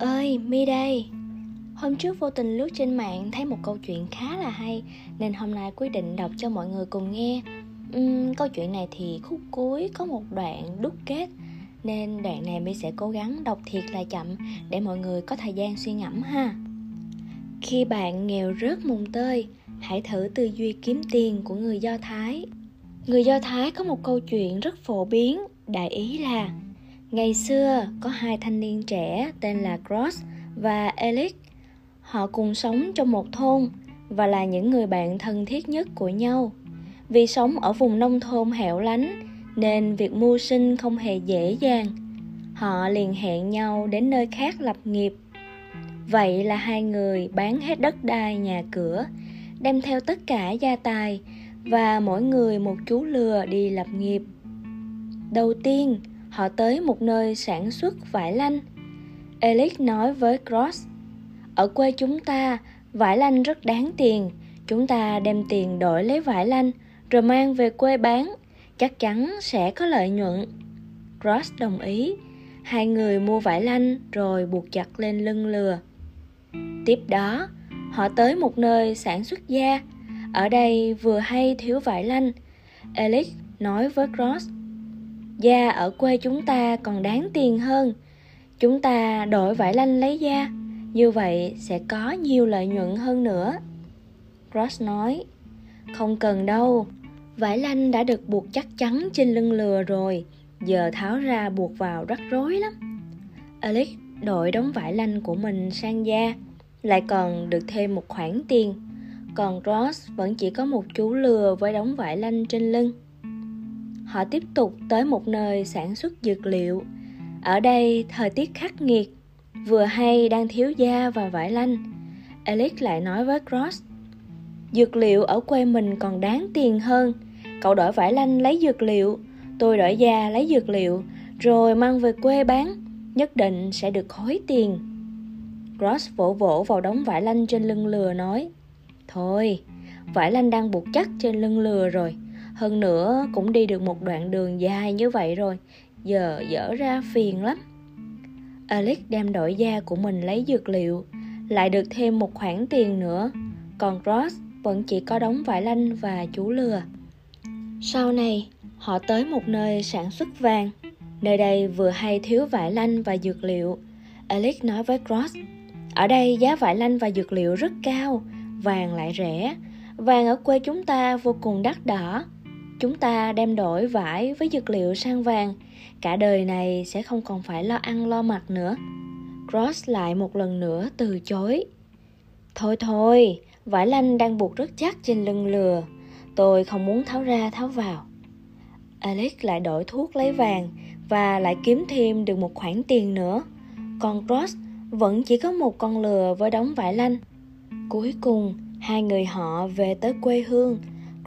ơi, Mi đây. Hôm trước vô tình lướt trên mạng thấy một câu chuyện khá là hay Nên hôm nay quyết định đọc cho mọi người cùng nghe. Uhm, Câu chuyện này thì khúc cuối có một đoạn đúc kết Nên đoạn này Mi sẽ cố gắng đọc thiệt là chậm Để mọi người có thời gian suy ngẫm ha. Khi bạn nghèo rớt mùng tơi Hãy thử tư duy kiếm tiền của người Do Thái. Người Do Thái có một câu chuyện rất phổ biến Đại ý là Ngày xưa có hai thanh niên trẻ tên là Cross và Alex. Họ cùng sống trong một thôn và là những người bạn thân thiết nhất của nhau. Vì sống ở vùng nông thôn hẻo lánh nên việc mưu sinh không hề dễ dàng. Họ liền hẹn nhau đến nơi khác lập nghiệp. Vậy là hai người bán hết đất đai nhà cửa, đem theo tất cả gia tài và mỗi người một chú lừa đi lập nghiệp. Đầu tiên, họ tới một nơi sản xuất vải lanh. Elix nói với Cross, ở quê chúng ta, vải lanh rất đáng tiền. Chúng ta đem tiền đổi lấy vải lanh, rồi mang về quê bán, chắc chắn sẽ có lợi nhuận. Cross đồng ý. Hai người mua vải lanh rồi buộc chặt lên lưng lừa. Tiếp đó, họ tới một nơi sản xuất da. Ở đây vừa hay thiếu vải lanh. Elix nói với Cross, da ở quê chúng ta còn đáng tiền hơn. Chúng ta đổi vải lanh lấy da, như vậy sẽ có nhiều lợi nhuận hơn nữa. Ross nói. Không cần đâu, vải lanh đã được buộc chắc chắn trên lưng lừa rồi, giờ tháo ra buộc vào rắc rối lắm. Alex đổi đống vải lanh của mình sang da, lại còn được thêm một khoản tiền. Còn ross vẫn chỉ có một chú lừa với đống vải lanh trên lưng họ tiếp tục tới một nơi sản xuất dược liệu. Ở đây, thời tiết khắc nghiệt, vừa hay đang thiếu da và vải lanh. Alex lại nói với cross, dược liệu ở quê mình còn đáng tiền hơn. Cậu đổi vải lanh lấy dược liệu, tôi đổi da lấy dược liệu, rồi mang về quê bán, nhất định sẽ được khối tiền. Cross vỗ vỗ vào đống vải lanh trên lưng lừa nói, thôi, vải lanh đang buộc chắc trên lưng lừa rồi hơn nữa, cũng đi được một đoạn đường dài như vậy rồi, giờ dở ra phiền lắm. Alex đem đổi da của mình lấy dược liệu, lại được thêm một khoản tiền nữa, còn ross vẫn chỉ có đóng vải lanh và chú lừa. Sau này, họ tới một nơi sản xuất vàng, nơi đây vừa hay thiếu vải lanh và dược liệu. Alex nói với cross ở đây giá vải lanh và dược liệu rất cao, vàng lại rẻ, vàng ở quê chúng ta vô cùng đắt đỏ chúng ta đem đổi vải với dược liệu sang vàng. Cả đời này sẽ không còn phải lo ăn lo mặc nữa. Cross lại một lần nữa từ chối. Thôi thôi, vải lanh đang buộc rất chắc trên lưng lừa. Tôi không muốn tháo ra tháo vào. Alex lại đổi thuốc lấy vàng và lại kiếm thêm được một khoản tiền nữa. Còn cross vẫn chỉ có một con lừa với đống vải lanh. Cuối cùng, hai người họ về tới quê hương.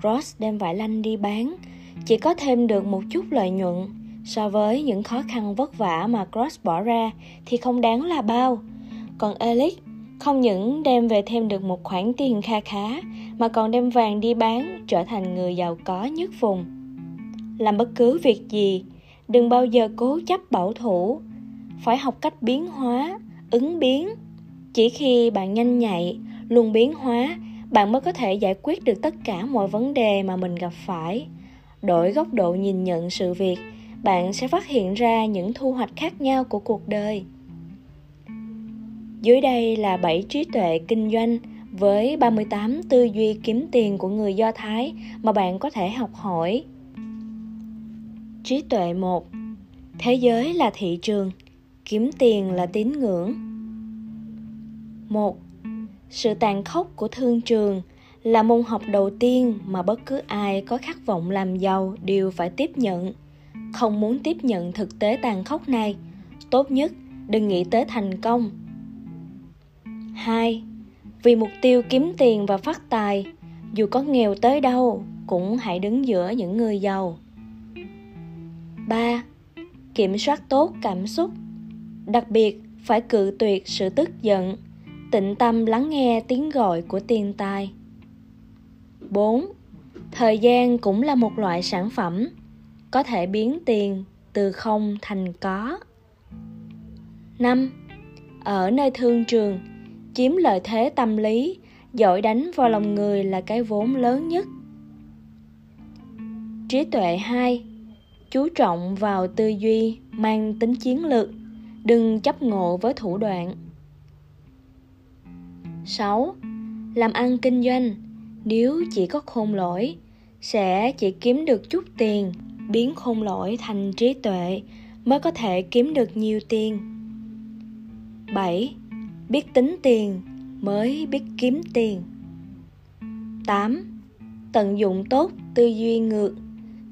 Ross đem vải lanh đi bán, chỉ có thêm được một chút lợi nhuận. So với những khó khăn vất vả mà Cross bỏ ra thì không đáng là bao. Còn Alex không những đem về thêm được một khoản tiền kha khá mà còn đem vàng đi bán trở thành người giàu có nhất vùng. Làm bất cứ việc gì, đừng bao giờ cố chấp bảo thủ, phải học cách biến hóa, ứng biến. Chỉ khi bạn nhanh nhạy, luôn biến hóa bạn mới có thể giải quyết được tất cả mọi vấn đề mà mình gặp phải đổi góc độ nhìn nhận sự việc bạn sẽ phát hiện ra những thu hoạch khác nhau của cuộc đời dưới đây là 7 trí tuệ kinh doanh với 38 tư duy kiếm tiền của người Do Thái mà bạn có thể học hỏi. Trí tuệ 1. Thế giới là thị trường, kiếm tiền là tín ngưỡng. 1 sự tàn khốc của thương trường là môn học đầu tiên mà bất cứ ai có khát vọng làm giàu đều phải tiếp nhận không muốn tiếp nhận thực tế tàn khốc này tốt nhất đừng nghĩ tới thành công 2. Vì mục tiêu kiếm tiền và phát tài, dù có nghèo tới đâu, cũng hãy đứng giữa những người giàu. 3. Kiểm soát tốt cảm xúc, đặc biệt phải cự tuyệt sự tức giận, tịnh tâm lắng nghe tiếng gọi của tiền tài 4. Thời gian cũng là một loại sản phẩm, có thể biến tiền từ không thành có. 5. ở nơi thương trường, chiếm lợi thế tâm lý, giỏi đánh vào lòng người là cái vốn lớn nhất. Trí tuệ 2 Chú trọng vào tư duy mang tính chiến lược, đừng chấp ngộ với thủ đoạn. 6. Làm ăn kinh doanh, nếu chỉ có khôn lỗi, sẽ chỉ kiếm được chút tiền, biến khôn lỗi thành trí tuệ mới có thể kiếm được nhiều tiền. 7. Biết tính tiền mới biết kiếm tiền. 8. Tận dụng tốt tư duy ngược,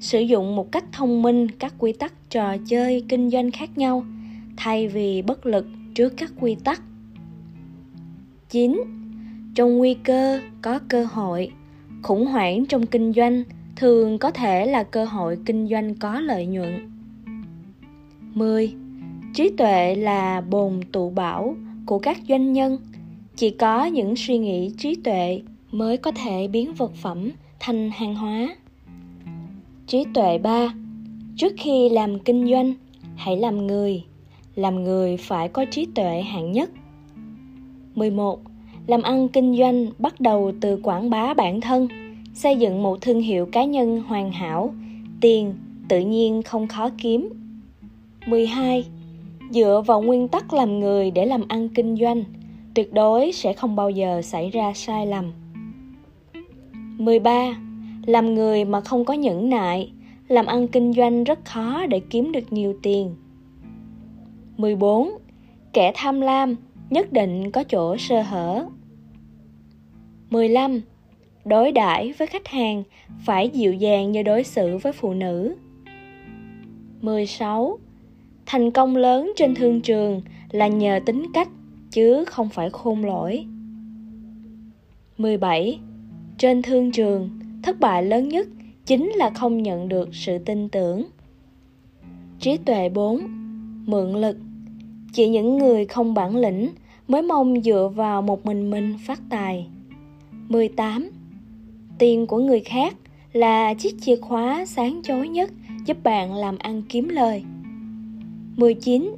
sử dụng một cách thông minh các quy tắc trò chơi kinh doanh khác nhau thay vì bất lực trước các quy tắc. 9. Trong nguy cơ có cơ hội, khủng hoảng trong kinh doanh thường có thể là cơ hội kinh doanh có lợi nhuận. 10. Trí tuệ là bồn tụ bảo của các doanh nhân. Chỉ có những suy nghĩ trí tuệ mới có thể biến vật phẩm thành hàng hóa. Trí tuệ 3. Trước khi làm kinh doanh, hãy làm người. Làm người phải có trí tuệ hạng nhất. 11. Làm ăn kinh doanh bắt đầu từ quảng bá bản thân, xây dựng một thương hiệu cá nhân hoàn hảo, tiền tự nhiên không khó kiếm 12. Dựa vào nguyên tắc làm người để làm ăn kinh doanh, tuyệt đối sẽ không bao giờ xảy ra sai lầm. 13. Làm người mà không có nhẫn nại, làm ăn kinh doanh rất khó để kiếm được nhiều tiền. 14. Kẻ tham lam nhất định có chỗ sơ hở. 15. Đối đãi với khách hàng phải dịu dàng như đối xử với phụ nữ. 16 thành công lớn trên thương trường là nhờ tính cách chứ không phải khôn lỗi 17. Trên thương trường, thất bại lớn nhất chính là không nhận được sự tin tưởng. Trí tuệ 4. Mượn lực Chỉ những người không bản lĩnh mới mong dựa vào một mình mình phát tài. 18. Tiền của người khác là chiếc chìa khóa sáng chói nhất giúp bạn làm ăn kiếm lời. 19.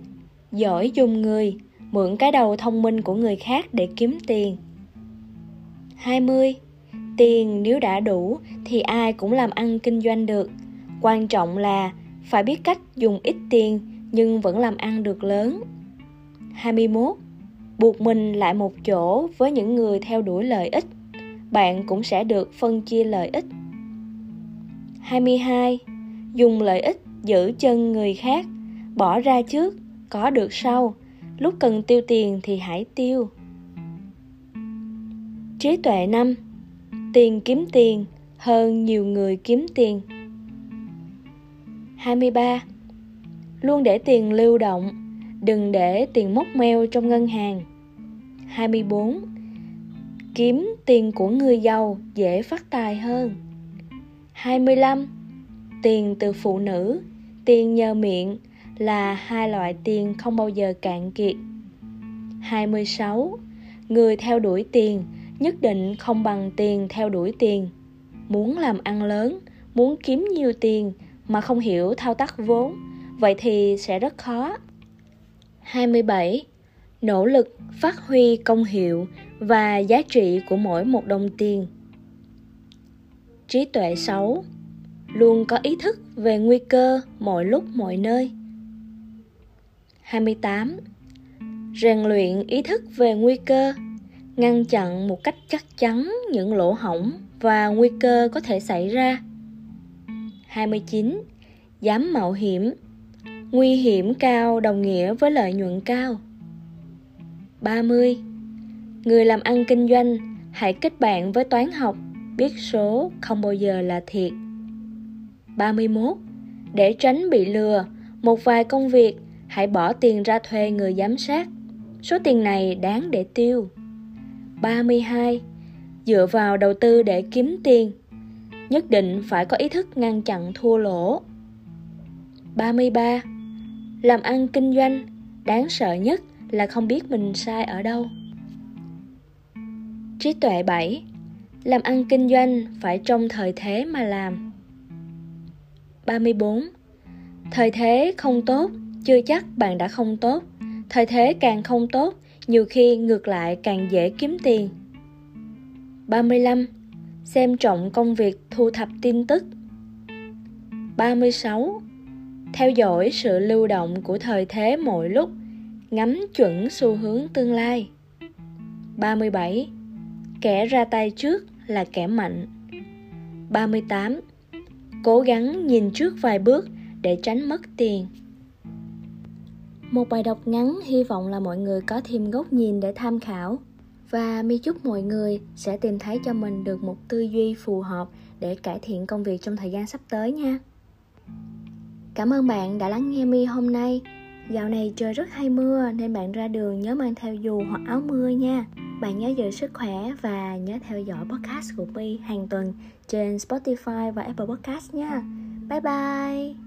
Giỏi dùng người, mượn cái đầu thông minh của người khác để kiếm tiền. 20. Tiền nếu đã đủ thì ai cũng làm ăn kinh doanh được. Quan trọng là phải biết cách dùng ít tiền nhưng vẫn làm ăn được lớn. 21. Buộc mình lại một chỗ với những người theo đuổi lợi ích, bạn cũng sẽ được phân chia lợi ích. 22. Dùng lợi ích giữ chân người khác bỏ ra trước có được sau lúc cần tiêu tiền thì hãy tiêu trí tuệ năm tiền kiếm tiền hơn nhiều người kiếm tiền 23. Luôn để tiền lưu động, đừng để tiền mốc meo trong ngân hàng. 24. Kiếm tiền của người giàu dễ phát tài hơn. 25. Tiền từ phụ nữ, tiền nhờ miệng, là hai loại tiền không bao giờ cạn kiệt. 26. Người theo đuổi tiền nhất định không bằng tiền theo đuổi tiền. Muốn làm ăn lớn, muốn kiếm nhiều tiền mà không hiểu thao tác vốn, vậy thì sẽ rất khó. 27. Nỗ lực phát huy công hiệu và giá trị của mỗi một đồng tiền. Trí tuệ 6. Luôn có ý thức về nguy cơ mọi lúc mọi nơi 28. Rèn luyện ý thức về nguy cơ, ngăn chặn một cách chắc chắn những lỗ hổng và nguy cơ có thể xảy ra. 29. Dám mạo hiểm. Nguy hiểm cao đồng nghĩa với lợi nhuận cao. 30. Người làm ăn kinh doanh hãy kết bạn với toán học, biết số không bao giờ là thiệt. 31. Để tránh bị lừa, một vài công việc hãy bỏ tiền ra thuê người giám sát. Số tiền này đáng để tiêu. 32. Dựa vào đầu tư để kiếm tiền. Nhất định phải có ý thức ngăn chặn thua lỗ. 33. Làm ăn kinh doanh, đáng sợ nhất là không biết mình sai ở đâu. Trí tuệ 7. Làm ăn kinh doanh phải trong thời thế mà làm. 34. Thời thế không tốt chưa chắc bạn đã không tốt thời thế càng không tốt nhiều khi ngược lại càng dễ kiếm tiền. 35. Xem trọng công việc thu thập tin tức. 36. Theo dõi sự lưu động của thời thế mỗi lúc, ngắm chuẩn xu hướng tương lai. 37. Kẻ ra tay trước là kẻ mạnh. 38. Cố gắng nhìn trước vài bước để tránh mất tiền. Một bài đọc ngắn hy vọng là mọi người có thêm góc nhìn để tham khảo và mi chúc mọi người sẽ tìm thấy cho mình được một tư duy phù hợp để cải thiện công việc trong thời gian sắp tới nha. Cảm ơn bạn đã lắng nghe mi hôm nay. Dạo này trời rất hay mưa, nên bạn ra đường nhớ mang theo dù hoặc áo mưa nha. Bạn nhớ giữ sức khỏe và nhớ theo dõi podcast của mi hàng tuần trên Spotify và Apple Podcast nha. Bye bye!